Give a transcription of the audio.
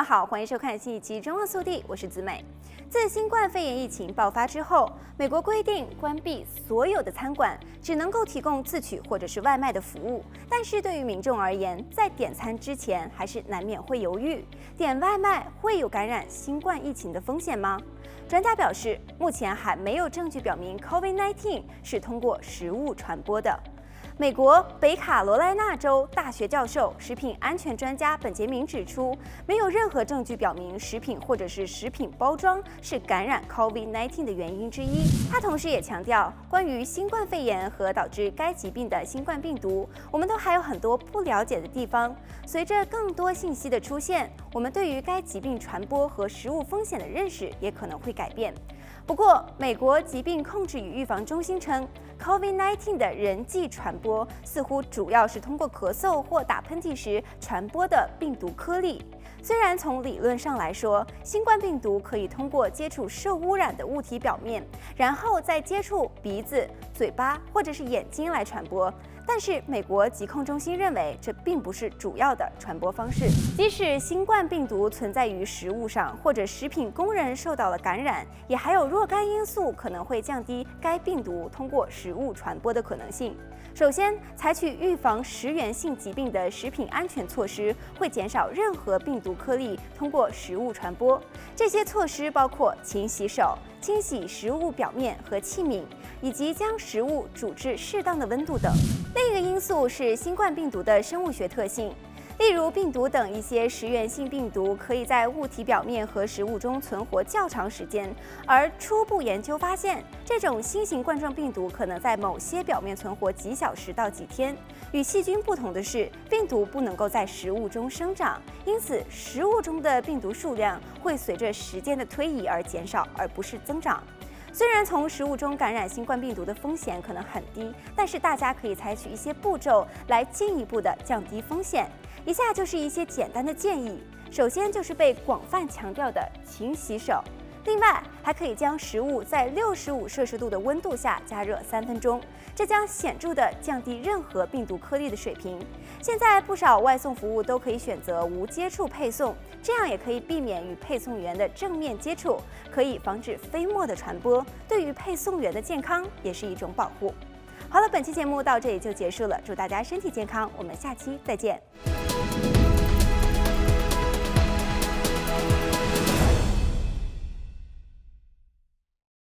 们好，欢迎收看新一期《中澳速递》，我是子美。自新冠肺炎疫情爆发之后，美国规定关闭所有的餐馆，只能够提供自取或者是外卖的服务。但是对于民众而言，在点餐之前还是难免会犹豫，点外卖会有感染新冠疫情的风险吗？专家表示，目前还没有证据表明 COVID-19 是通过食物传播的。美国北卡罗来纳州大学教授、食品安全专家本杰明指出，没有任何证据表明食品或者是食品包装是感染 COVID-19 的原因之一。他同时也强调，关于新冠肺炎和导致该疾病的新冠病毒，我们都还有很多不了解的地方。随着更多信息的出现，我们对于该疾病传播和食物风险的认识也可能会改变。不过，美国疾病控制与预防中心称，COVID-19 的人际传播似乎主要是通过咳嗽或打喷嚏时传播的病毒颗粒。虽然从理论上来说，新冠病毒可以通过接触受污染的物体表面，然后再接触鼻子、嘴巴或者是眼睛来传播。但是，美国疾控中心认为这并不是主要的传播方式。即使新冠病毒存在于食物上，或者食品工人受到了感染，也还有若干因素可能会降低该病毒通过食物传播的可能性。首先，采取预防食源性疾病的食品安全措施会减少任何病毒颗粒通过食物传播。这些措施包括勤洗手、清洗食物表面和器皿，以及将食物煮至适当的温度等。另一个因素是新冠病毒的生物学特性，例如病毒等一些食源性病毒可以在物体表面和食物中存活较长时间，而初步研究发现，这种新型冠状病毒可能在某些表面存活几小时到几天。与细菌不同的是，病毒不能够在食物中生长，因此食物中的病毒数量会随着时间的推移而减少，而不是增长。虽然从食物中感染新冠病毒的风险可能很低，但是大家可以采取一些步骤来进一步的降低风险。以下就是一些简单的建议。首先就是被广泛强调的勤洗手。另外，还可以将食物在六十五摄氏度的温度下加热三分钟，这将显著地降低任何病毒颗粒的水平。现在不少外送服务都可以选择无接触配送，这样也可以避免与配送员的正面接触，可以防止飞沫的传播，对于配送员的健康也是一种保护。好了，本期节目到这里就结束了，祝大家身体健康，我们下期再见。